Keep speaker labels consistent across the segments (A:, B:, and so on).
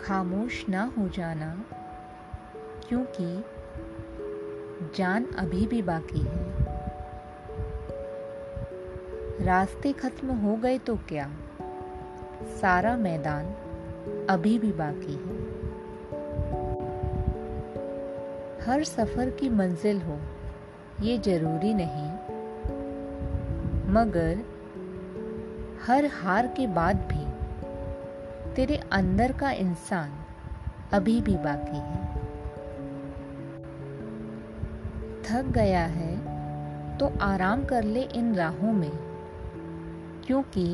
A: खामोश ना हो जाना, क्योंकि जान अभी भी बाकी है। रास्ते खत्म हो गए तो क्या? सारा मैदान अभी भी बाकी है। हर सफ़र की मंजिल हो, ये ज़रूरी नहीं। मगर हर हार के बाद भी तेरे अंदर का इंसान अभी भी बाकी है। थक गया है तो आराम कर ले इन राहों में, क्योंकि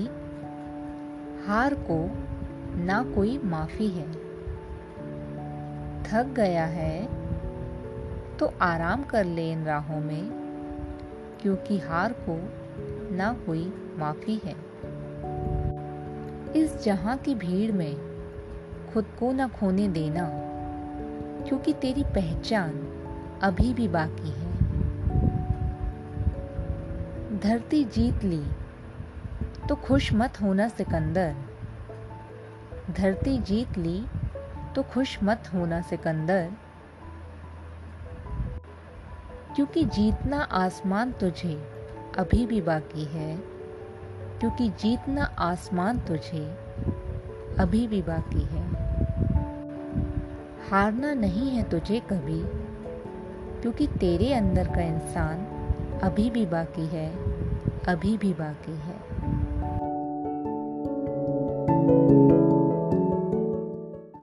A: हार को ना कोई माफ़ी है। थक गया है तो आराम कर ले इन राहों में, क्योंकि हार को ना कोई माफ़ी है। इस जहाँ की भीड़ में खुद को न खोने देना, क्योंकि तेरी पहचान अभी भी बाकी है। धरती जीत ली तो खुश मत होना सिकंदर। धरती जीत ली तो खुश मत होना सिकंदर। क्योंकि जीतना आसमान तुझे अभी भी बाकी है। क्योंकि जीतना आसमान तुझे, अभी भी बाकी है। हारना नहीं है तुझे कभी, क्योंकि तेरे अंदर का इंसान अभी भी बाकी है, अभी भी बाकी है।